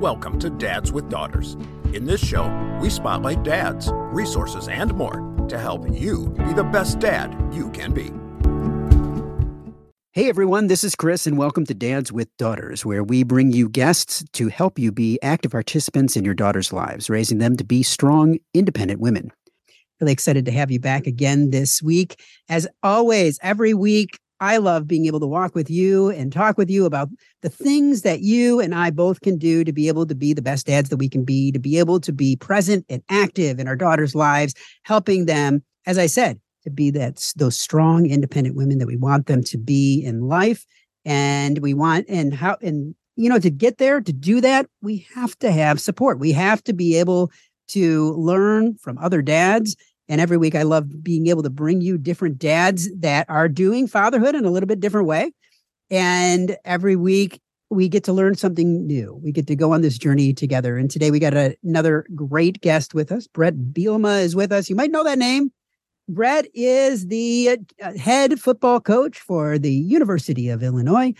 Welcome to Dads with Daughters. In this show, we spotlight dads, resources, and more to help you be the best dad you can be. Hey everyone, this is Chris, and welcome to Dads with Daughters, where we bring you guests to help you be active participants in your daughters' lives, raising them to be strong, independent women. Really excited to have you back again this week. As always, every week, I love being able to walk with you and talk with you about the things that you and I both can do to be able to be the best dads that we can be, to be able to be present and active in our daughters' lives, helping them, as I said, to be that those strong, independent women that we want them to be in life. And we want and how and you know to get there to do that, we have to have support. We have to be able to learn from other dads and every week, I love being able to bring you different dads that are doing fatherhood in a little bit different way. And every week, we get to learn something new. We get to go on this journey together. And today, we got a, another great guest with us. Bret Bielema is with us. You might know that name. Bret is the uh, head football coach for the University of Illinois.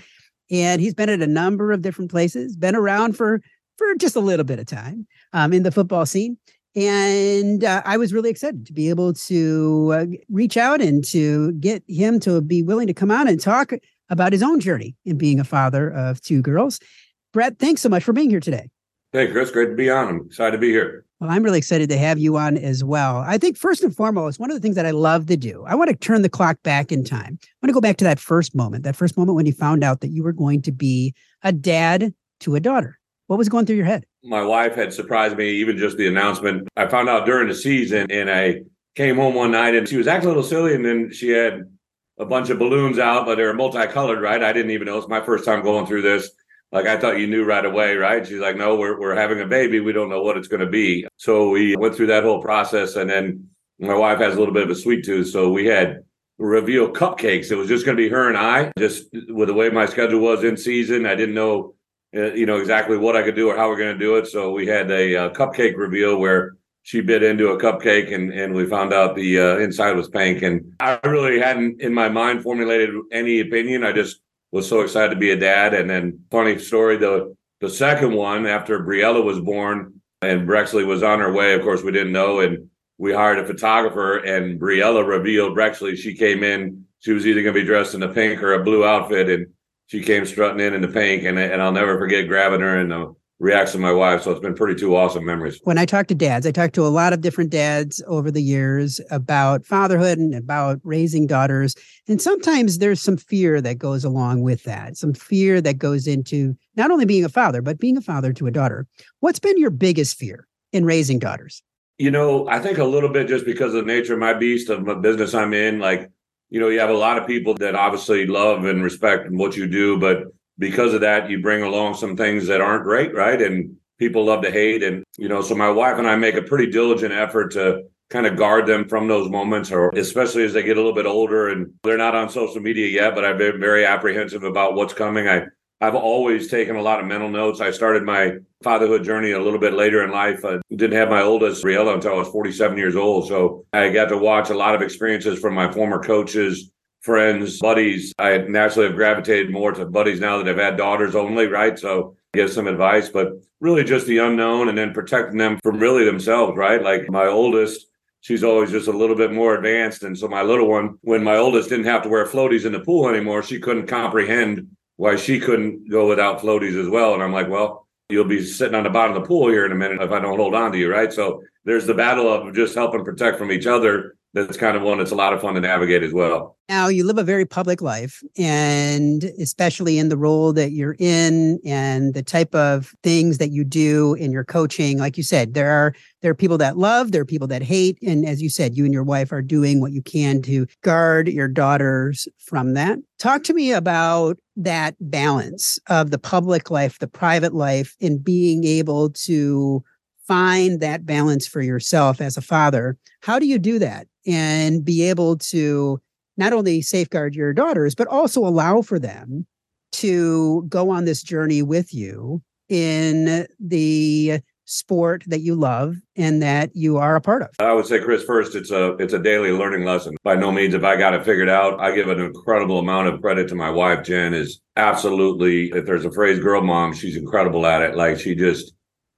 And he's been at a number of different places, been around for for just a little bit of time um, in the football scene. And uh, I was really excited to be able to uh, reach out and to get him to be willing to come out and talk about his own journey in being a father of two girls. Bret, thanks so much for being here today. Hey, Chris, great to be on. I'm excited to be here. Well, I'm really excited to have you on as well. I think first and foremost, one of the things that I love to do, I want to turn the clock back in time. I want to go back to that first moment, that first moment when you found out that you were going to be a dad to a daughter. What was going through your head? My wife had surprised me, even just the announcement. I found out during the season, and I came home one night and she was acting a little silly, and then she had a bunch of balloons out, but they were multicolored, right? I didn't even know. It's my first time going through this. Like I thought you knew right away, right? She's like, no, we're we're having a baby. We don't know what it's going to be. So we went through that whole process, and then my wife has a little bit of a sweet tooth, so we had reveal cupcakes. It was just going to be her and I. Just with the way my schedule was in season, I didn't know uh, you know exactly what I could do or how we're going to do it. So we had a, a, uh, cupcake reveal where she bit into a cupcake and and we found out the uh, inside was pink. And I really hadn't in my mind formulated any opinion. I just was so excited to be a dad. And then funny story, the the second one after Briella was born and Brexley was on her way. Of course, we didn't know and. We hired a photographer, and Briella revealed Brexley. She came in. She was either going to be dressed in a pink or a blue outfit, and she came strutting in in the pink, and and I'll never forget grabbing her and uh, the reaction of my wife. So it's been pretty two awesome memories. When I talk to dads, I talk to a lot of different dads over the years about fatherhood and about raising daughters, and sometimes there's some fear that goes along with that. Some fear that goes into not only being a father, but being a father to a daughter. What's been your biggest fear in raising daughters? You know, I think a little bit just because of the nature of my beast of my business I'm in, like you know, you have a lot of people that obviously love and respect what you do, but because of that, you bring along some things that aren't great, right? And people love to hate. And, you know, so my wife and I make a pretty diligent effort to kind of guard them from those moments, or especially as they get a little bit older and they're not on social media yet, but I've been very apprehensive about what's coming. I I've always taken a lot of mental notes. I started my fatherhood journey a little bit later in life. I didn't have my oldest, Briella, until I was 47 years old. So I got to watch a lot of experiences from my former coaches, friends, buddies. I naturally have gravitated more to buddies now that I've had daughters only, right? So give some advice, but really just the unknown and then protecting them from really themselves, right? Like my oldest, she's always just a little bit more advanced. And so my little one, when my oldest didn't have to wear floaties in the pool anymore, she couldn't comprehend why she couldn't go without floaties as well. And I'm like, well, you'll be sitting on the bottom of the pool here in a minute if I don't hold on to you, right? So there's the battle of just helping protect from each other that's kind of one that's a lot of fun to navigate as well. Now, you live a very public life, and especially in the role that you're in and the type of things that you do in your coaching. Like you said, there are there are people that love, there are people that hate, and as you said, you and your wife are doing what you can to guard your daughters from that. Talk to me about that balance of the public life, the private life, and being able to find that balance for yourself as a father. How do you do that? and be able to not only safeguard your daughters, but also allow for them to go on this journey with you in the sport that you love and that you are a part of? I would say, Chris, first, it's a it's a daily learning lesson. By no means have I got it figured out. I give an incredible amount of credit to my wife, Jen, is absolutely, if there's a phrase girl mom, she's incredible at it. Like she just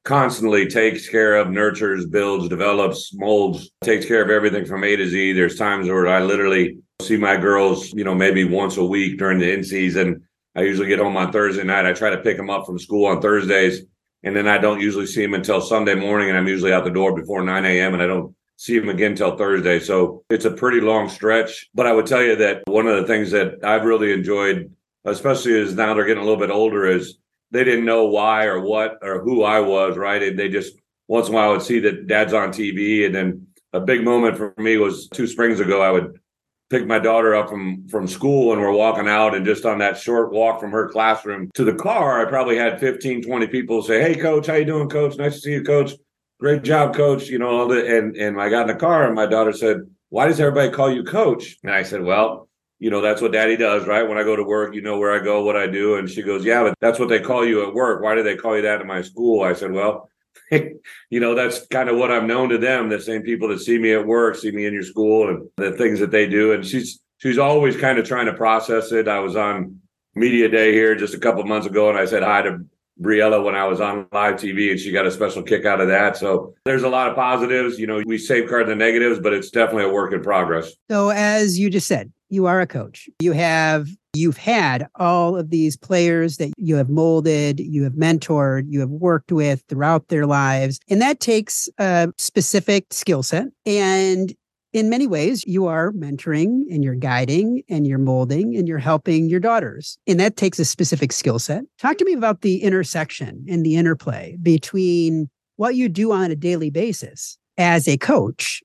constantly takes care of, nurtures, builds, develops, molds, takes care of everything from A to Z. There's times where I literally see my girls, you know, maybe once a week during the in season. I usually get home on Thursday night. I try to pick them up from school on Thursdays, and then I don't usually see him until Sunday morning, and I'm usually out the door before 9 a.m. and I don't see him again until Thursday. So it's a pretty long stretch. But I would tell you that one of the things that I've really enjoyed, especially as now they're getting a little bit older, is they didn't know why or what or who I was, right? And they just once in a while would see that dad's on TV. And then a big moment for me was two springs ago, I would pick my daughter up from from school and we're walking out and just on that short walk from her classroom to the car i probably had 15 20 people say hey coach how you doing coach? Nice to see you coach. Great job coach you know all the and and i got in the car and my daughter said why does everybody call you coach? And i said well you know that's what daddy does right? When i go to work you know where i go what i do and she goes yeah but that's what they call you at work. Why do they call you that in my school? I said well you know, that's kind of what I'm known to them. The same people that see me at work, see me in your school and the things that they do. And she's she's always kind of trying to process it. I was on media day here just a couple months ago and I said hi to Briella when I was on live TV and she got a special kick out of that. So there's a lot of positives. You know, we safeguard the negatives, but it's definitely a work in progress. So as you just said, you are a coach. You have you've had all of these players that you have molded, you have mentored, you have worked with throughout their lives. And that takes a specific skill set. And in many ways, you are mentoring and you're guiding and you're molding and you're helping your daughters. And that takes a specific skill set. Talk to me about the intersection and the interplay between what you do on a daily basis as a coach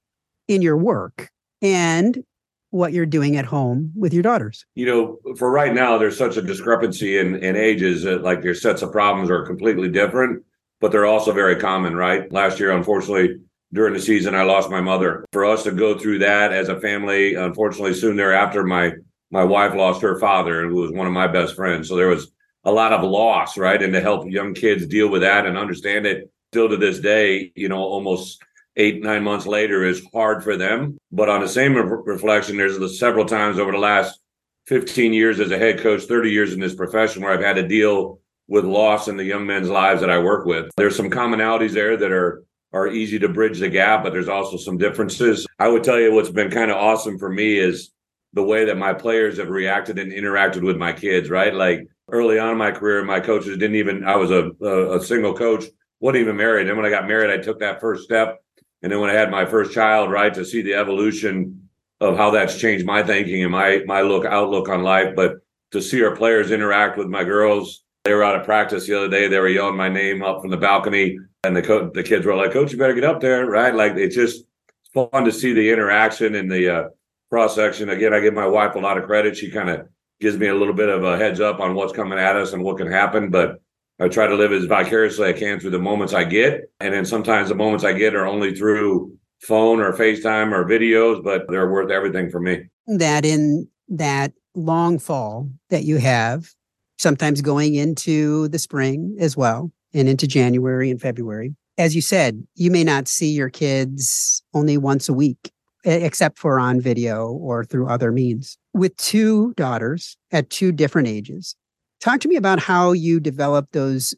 in your work and what you're doing at home with your daughters. You know, for right now, there's such a discrepancy in, in ages that like your sets of problems are completely different, but they're also very common, right? Last year, unfortunately, during the season, I lost my mother. For us to go through that as a family, unfortunately, soon thereafter, my my wife lost her father, who was one of my best friends. So there was a lot of loss, right? And to help young kids deal with that and understand it still to this day, you know, almost eight, nine months later is hard for them. But on the same re- reflection, there's the several times over the last 15 years as a head coach, 30 years in this profession where I've had to deal with loss in the young men's lives that I work with. There's some commonalities there that are are easy to bridge the gap, but there's also some differences. I would tell you what's been kind of awesome for me is the way that my players have reacted and interacted with my kids, right? Like early on in my career, my coaches didn't even, I was a, a, a single coach, wasn't even married. And when I got married, I took that first step and then when I had my first child, right, to see the evolution of how that's changed my thinking and my my look outlook on life. But to see our players interact with my girls, they were out of practice the other day. They were yelling my name up from the balcony, and the co- the kids were like, "Coach, you better get up there!" Right? Like it's just fun to see the interaction and the uh, cross section. Again, I give my wife a lot of credit. She kind of gives me a little bit of a heads up on what's coming at us and what can happen. But I try to live as vicariously I can through the moments I get. And then sometimes the moments I get are only through phone or FaceTime or videos, but they're worth everything for me. That in that long fall that you have, sometimes going into the spring as well, and into January and February. As you said, you may not see your kids only once a week, except for on video or through other means. With two daughters at two different ages, Talk to me about how you develop those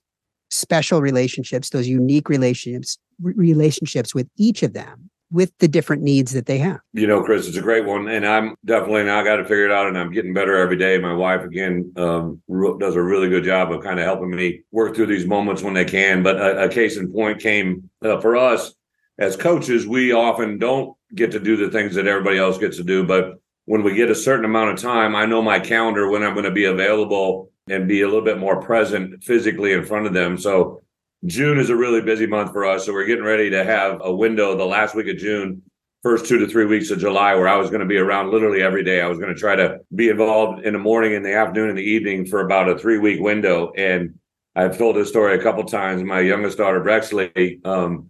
special relationships, those unique relationships, relationships with each of them with the different needs that they have. You know, Chris, it's a great one, and I'm definitely now got to figure it out, and I'm getting better every day. My wife again um, does a really good job of kind of helping me work through these moments when they can. But a, a case in point came uh, for us as coaches. We often don't get to do the things that everybody else gets to do, but when we get a certain amount of time, I know my calendar when I'm going to be available and be a little bit more present physically in front of them. So June is a really busy month for us. So we're getting ready to have a window the last week of June, first two to three weeks of July, where I was going to be around literally every day. I was going to try to be involved in the morning, in the afternoon, in the evening for about a three week window. And I've told this story a couple times. My youngest daughter, Brexley, um,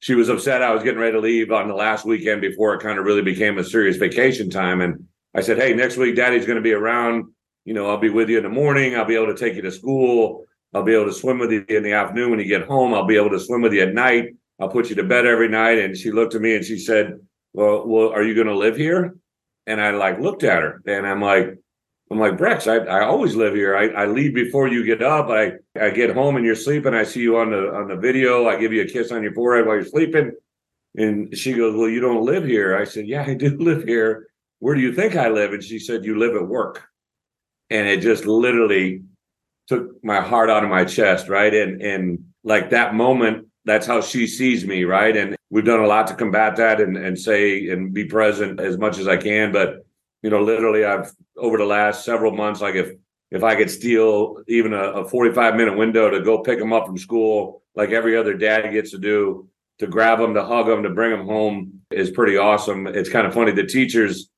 she was upset I was getting ready to leave on the last weekend before it kind of really became a serious vacation time. And I said, Hey, next week, daddy's going to be around you know, I'll be with you in the morning. I'll be able to take you to school. I'll be able to swim with you in the afternoon when you get home. I'll be able to swim with you at night. I'll put you to bed every night. And she looked at me and she said, Well, well, are you going to live here? And I like looked at her and I'm like, I'm like, Brex, I, I always live here. I, I leave before you get up. I, I get home and you're sleeping. I see you on the on the video. I give you a kiss on your forehead while you're sleeping. And she goes, Well, you don't live here. I said, Yeah, I do live here. Where do you think I live? And she said, You live at work. And it just literally took my heart out of my chest, right? And and like that moment, that's how she sees me, right? And we've done a lot to combat that and, and say and be present as much as I can. But you know, literally I've over the last several months, like if if I could steal even a, a 45 minute window to go pick them up from school, like every other dad gets to do, to grab them, to hug them, to bring them home is pretty awesome. It's kind of funny. The teachers,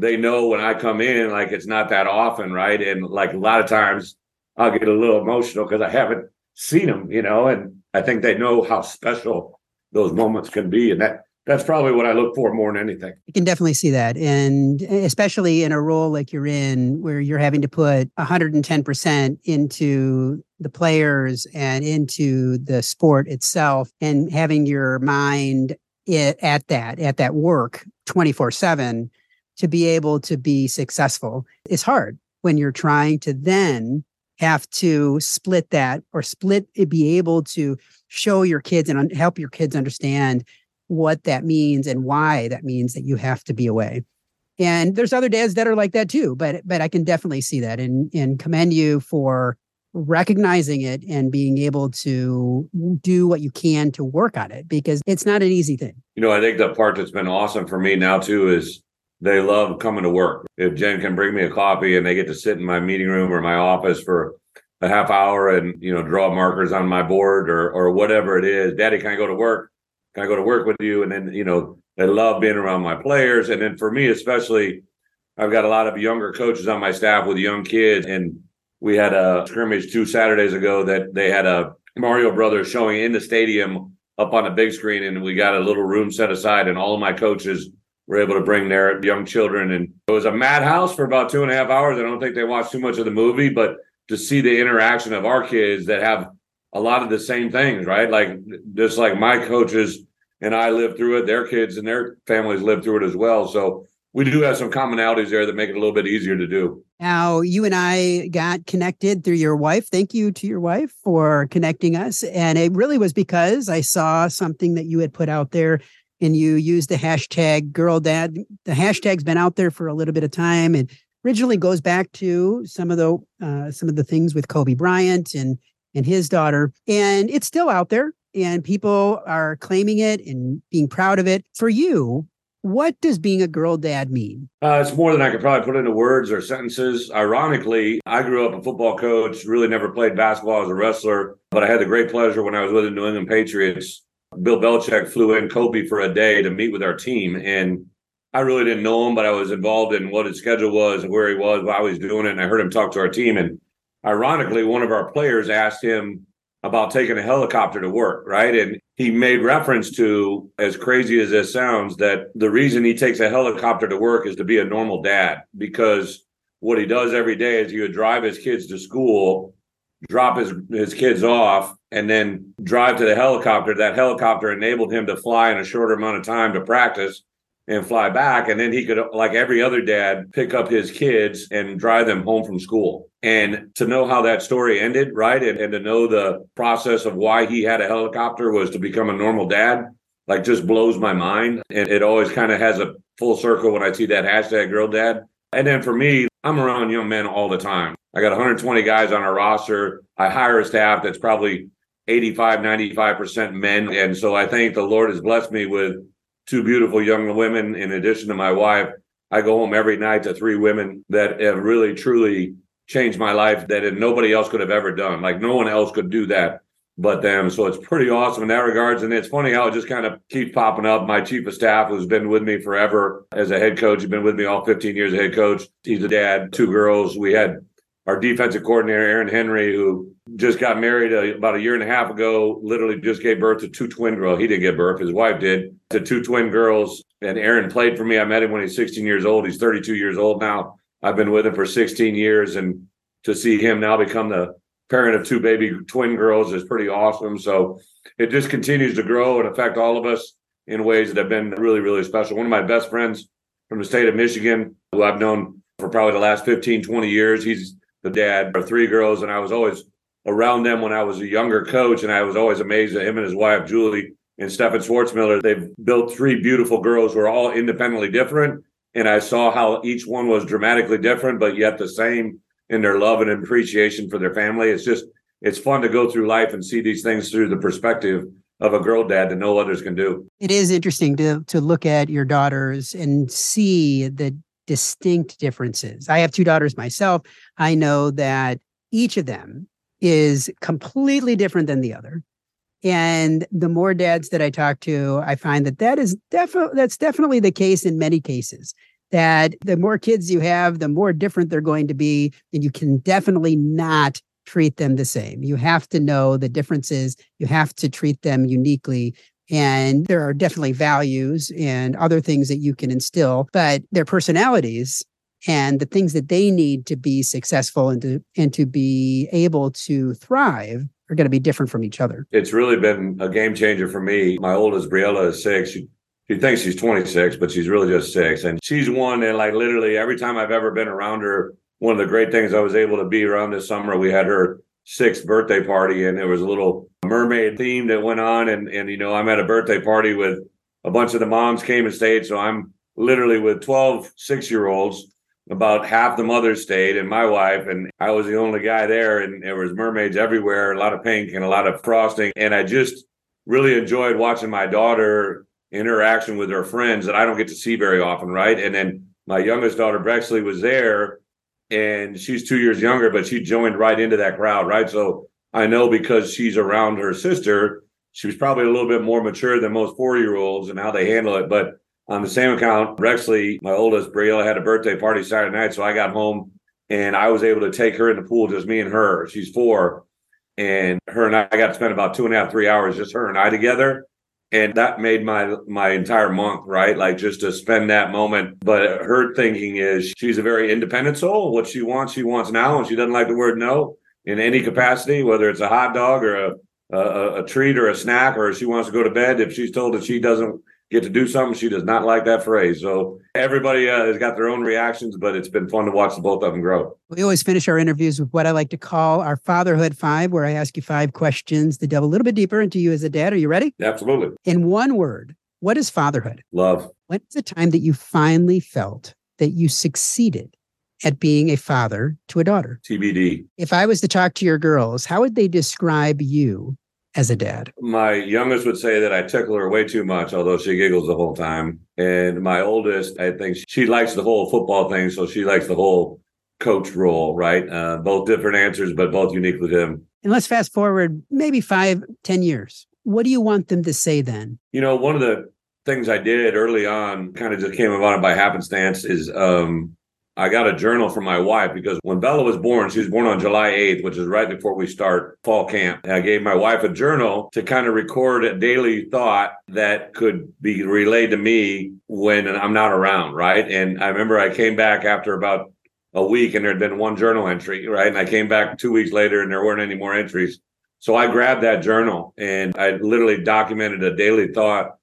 they know when I come in, like it's not that often, right? And like a lot of times I'll get a little emotional because I haven't seen them, you know, and I think they know how special those moments can be. And that that's probably what I look for more than anything. I can definitely see that. And especially in a role like you're in, where you're having to put 110% into the players and into the sport itself and having your mind at that, at that work 24 7 to be able to be successful is hard when you're trying to then have to split that or split eh, be able to show your kids and help your kids understand what that means and why that means that you have to be away. And there's other dads that are like that too, but but I can definitely see that and and commend you for recognizing it and being able to do what you can to work on it because it's not an easy thing. You know, I think the part that's been awesome for me now too is they love coming to work. If Jen can bring me a coffee and they get to sit in my meeting room or my office for a half hour and you know draw markers on my board or or whatever it is, Daddy, can I go to work? Can I go to work with you? And then, you know, they love being around my players. And then for me, especially, I've got a lot of younger coaches on my staff with young kids. And we had a scrimmage two Saturdays ago that they had a Mario Brothers showing in the stadium up on the big screen. And we got a little room set aside, and all of my coaches were able to bring their young children. And it was a madhouse for about two and a half hours. I don't think they watched too much of the movie, but to see the interaction of our kids that have a lot of the same things, right? Like just like my coaches and I lived through it, their kids and their families lived through it as well. So we do have some commonalities there that make it a little bit easier to do. Now, you and I got connected through your wife. Thank you to your wife for connecting us. And it really was because I saw something that you had put out there and you use the hashtag girl dad. The hashtag's been out there for a little bit of time and originally goes back to some of the uh, some of the things with Kobe Bryant and and his daughter. And it's still out there and people are claiming it and being proud of it. For you, what does being a girl dad mean? Uh, it's more than I could probably put into words or sentences. Ironically, I grew up a football coach, really never played basketball as a wrestler, but I had the great pleasure when I was with the New England Patriots. Bill Belichick flew in Kobe for a day to meet with our team. And I really didn't know him, but I was involved in what his schedule was and where he was while he was doing it. And I heard him talk to our team. And ironically, one of our players asked him about taking a helicopter to work, right? And he made reference to, as crazy as this sounds, that the reason he takes a helicopter to work is to be a normal dad because what he does every day is he would drive his kids to school, drop his, his kids off, and then drive to the helicopter. That helicopter enabled him to fly in a shorter amount of time to practice and fly back. And then he could, like every other dad, pick up his kids and drive them home from school. And to know how that story ended, right? And, and to know the process of why he had a helicopter was to become a normal dad, like just blows my mind. And it always kind of has a full circle when I see that hashtag girl dad. And then for me, I'm around young men all the time. I got 120 guys on our roster. I hire a staff that's probably 85, 95% men. And so I think the Lord has blessed me with two beautiful young women in addition to my wife. I go home every night to three women that have really truly changed my life that nobody else could have ever done. Like no one else could do that but them. So it's pretty awesome in that regards. And it's funny how it just kind of keeps popping up. My chief of staff, who's been with me forever as a head coach, he's been with me all 15 years as head coach. He's a dad, two girls. We had our defensive coordinator, Aaron Henry, who just got married a, about a year and a half ago, literally just gave birth to two twin girls. He didn't give birth, his wife did, to two twin girls. And Aaron played for me. I met him when he's 16 years old. He's 32 years old now. I've been with him for 16 years. And to see him now become the parent of two baby twin girls is pretty awesome. So it just continues to grow and affect all of us in ways that have been really, really special. One of my best friends from the state of Michigan, who I've known for probably the last 15, 20 years, he's the dad of three girls. And I was always around them when I was a younger coach. And I was always amazed at him and his wife, Julie and Stefan Schwartzmiller. They've built three beautiful girls who are all independently different. And I saw how each one was dramatically different, but yet the same in their love and appreciation for their family. It's just, it's fun to go through life and see these things through the perspective of a girl dad that no others can do. It is interesting to to look at your daughters and see the distinct differences. I have two daughters myself. I know that each of them is completely different than the other. And the more dads that I talk to, I find that that is definitely that's definitely the case in many cases. That the more kids you have, the more different they're going to be, and you can definitely not treat them the same. You have to know the differences. You have to treat them uniquely. And there are definitely values and other things that you can instill, but their personalities and the things that they need to be successful and to and to be able to thrive are going to be different from each other. It's really been a game changer for me. My oldest Briella is six. She, she thinks she's 26, but she's really just six. And she's one that like literally every time I've ever been around her, one of the great things I was able to be around this summer, we had her sixth birthday party and there was a little mermaid theme that went on. And, and, you know, I'm at a birthday party with a bunch of the moms came and stayed. So I'm literally with 12 six year olds about half the mothers stayed and my wife and i was the only guy there and there was mermaids everywhere a lot of pink and a lot of frosting and i just really enjoyed watching my daughter interaction with her friends that i don't get to see very often right and then my youngest daughter brexley was there and she's two years younger but she joined right into that crowd right so i know because she's around her sister she was probably a little bit more mature than most four year olds and how they handle it but on the same account, Brexley, my oldest, Briella, had a birthday party Saturday night. So I got home and I was able to take her in the pool, just me and her. She's four. And her and I got to spend about two and a half, three hours, just her and I together. And that made my my entire month, right? Like just to spend that moment. But her thinking is she's a very independent soul. What she wants, she wants now, and she doesn't like the word no in any capacity, whether it's a hot dog or a a, a treat or a snack, or she wants to go to bed. If she's told that she doesn't get to do something. She does not like that phrase. So everybody uh, has got their own reactions, but it's been fun to watch the both of them grow. We always finish our interviews with what I like to call our fatherhood five, where I ask you five questions to delve a little bit deeper into you as a dad. Are you ready? Absolutely. In one word, what is fatherhood? Love. When's the time that you finally felt that you succeeded at being a father to a daughter? TBD. If I was to talk to your girls, how would they describe you as a dad? My youngest would say that I tickle her way too much, although she giggles the whole time. And my oldest, I think she likes the whole football thing, so she likes the whole coach role, right? Uh, both different answers, but both unique with him. And let's fast forward maybe five, ten years. What do you want them to say then? You know, one of the things I did early on, kind of just came about by happenstance, is um, I got a journal from my wife because when Bella was born, she was born on July 8th, which is right before we start fall camp. And I gave my wife a journal to kind of record a daily thought that could be relayed to me when I'm not around, right? And I remember I came back after about a week and there had been one journal entry, right? And I came back two weeks later and there weren't any more entries. So I grabbed that journal and I literally documented a daily thought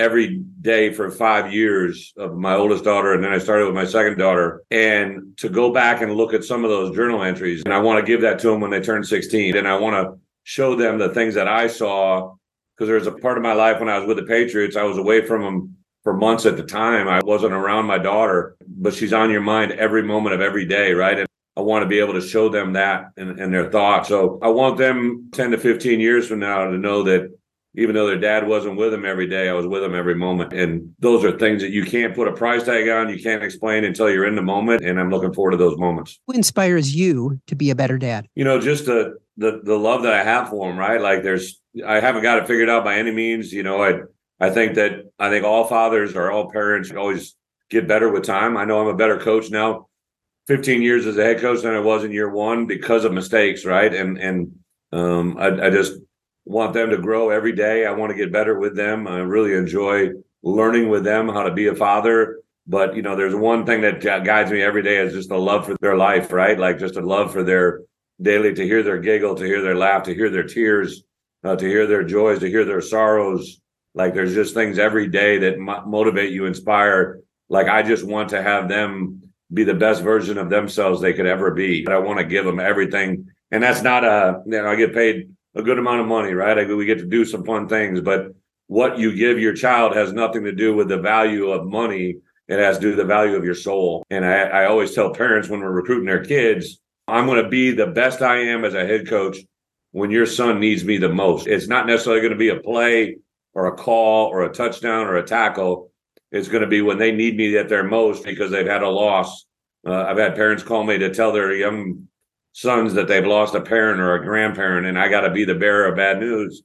every day for five years of my oldest daughter and then i started with my second daughter. And to go back and look at some of those journal entries and i want to give that to them when they turn 16 and i want to show them the things that i saw because there's a part of my life when i was with the patriots i was away from them for months at the time. I wasn't around my daughter but she's on your mind every moment of every day right? And I want to be able to show them that and their thoughts. So I want them 10 to 15 years from now to know that even though their dad wasn't with them every day, I was with them every moment. And those are things that you can't put a price tag on, you can't explain until you're in the moment. And I'm looking forward to those moments. Who inspires you to be a better dad? You know, just the the the love that I have for them, right? Like there's I haven't got it figured out by any means. You know, I I think that I think all fathers or all parents always get better with time. I know I'm a better coach now. 15 years as a head coach than I was in year one because of mistakes, right? And and um, I, I just want them to grow every day. I want to get better with them. I really enjoy learning with them how to be a father. But you know, there's one thing that guides me every day is just a love for their life, right? Like just a love for their daily to hear their giggle, to hear their laugh, to hear their tears, uh, to hear their joys, to hear their sorrows. Like there's just things every day that mo- motivate you, inspire. Like I just want to have them be the best version of themselves they could ever be. I want to give them everything, and that's not a you know I get paid a good amount of money, right? I, we get to do some fun things, but what you give your child has nothing to do with the value of money. It has to do with the value of your soul. And I, I always tell parents when we're recruiting their kids, I'm going to be the best I am as a head coach when your son needs me the most. It's not necessarily going to be a play or a call or a touchdown or a tackle. It's going to be when they need me at their most because they've had a loss. Uh, I've had parents call me to tell their young sons that they've lost a parent or a grandparent, and I got to be the bearer of bad news.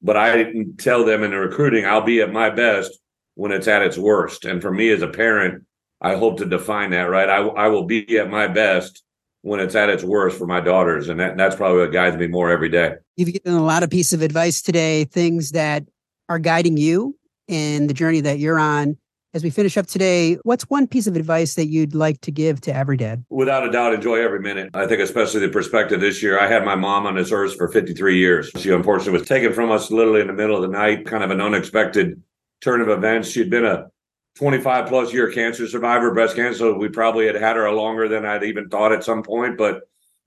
But I tell them in the recruiting, I'll be at my best when it's at its worst. And for me as a parent, I hope to define that, right? I, I will be at my best when it's at its worst for my daughters. And that, that's probably what guides me more every day. You've given a lot of pieces of advice today, things that are guiding you in the journey that you're on. As we finish up today, what's one piece of advice that you'd like to give to every dad? Without a doubt, enjoy every minute. I think, especially the perspective this year. I had my mom on this earth for 53 years. She unfortunately was taken from us literally in the middle of the night, kind of an unexpected turn of events. She'd been a 25 plus year cancer survivor, breast cancer. We probably had had her longer than I'd even thought at some point. But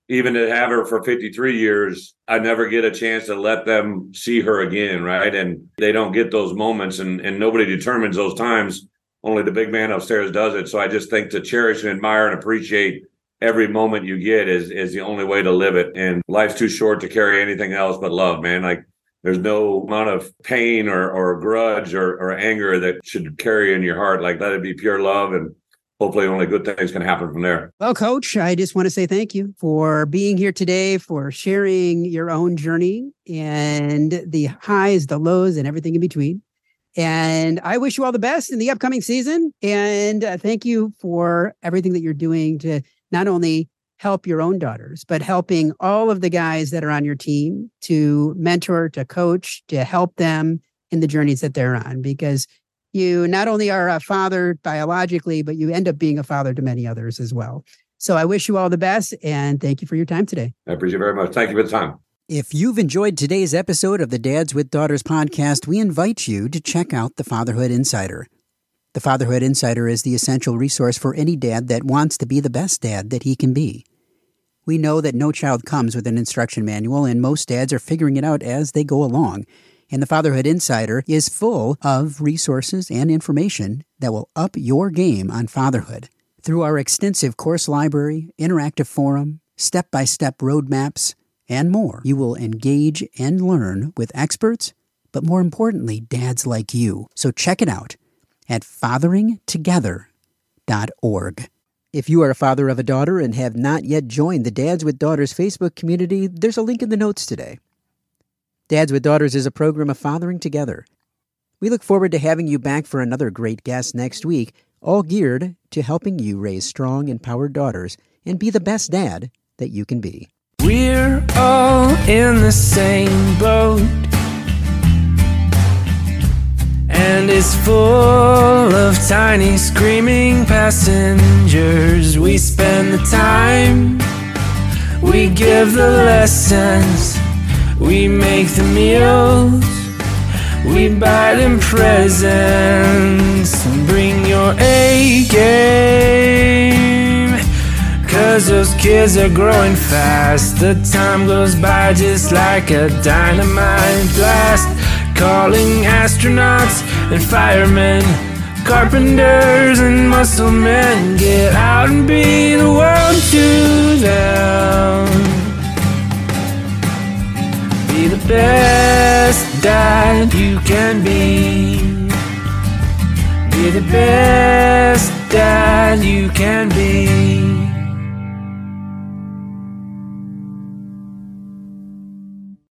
even to have her for 53 years, I never get a chance to let them see her again. Right. And they don't get those moments and, and nobody determines those times. Only the big man upstairs does it. So I just think to cherish and admire and appreciate every moment you get is is the only way to live it. And life's too short to carry anything else but love, man. Like there's no amount of pain or, or grudge or, or anger that should carry in your heart. Like let it be pure love and hopefully only good things can happen from there. Well, coach, I just want to say thank you for being here today, for sharing your own journey and the highs, the lows, and everything in between. And I wish you all the best in the upcoming season. And uh, thank you for everything that you're doing to not only help your own daughters, but helping all of the guys that are on your team to mentor, to coach, to help them in the journeys that they're on. Because you not only are a father biologically, but you end up being a father to many others as well. So I wish you all the best and thank you for your time today. I appreciate it very much. Thank you for the time. If you've enjoyed today's episode of the Dads with Daughters podcast, we invite you to check out the Fatherhood Insider. The Fatherhood Insider is the essential resource for any dad that wants to be the best dad that he can be. We know that no child comes with an instruction manual, and most dads are figuring it out as they go along. And the Fatherhood Insider is full of resources and information that will up your game on fatherhood. Through our extensive course library, interactive forum, step by step roadmaps, and more, you will engage and learn with experts, but more importantly, dads like you. So check it out at fatheringtogether.org. If you are a father of a daughter and have not yet joined the Dads with Daughters Facebook community, there's a link in the notes today. Dads with Daughters is a program of fathering together. We look forward to having you back for another great guest next week, all geared to helping you raise strong, empowered daughters and be the best dad that you can be. We're all in the same boat. And it's full of tiny screaming passengers. We spend the time, we give the lessons, we make the meals, we buy them presents. And bring your A game, cause those kids are growing fast. The time goes by just like a dynamite blast calling astronauts and firemen, carpenters and muscle men. Get out and be the world to them. Be the best dad you can be. Be the best dad you can be.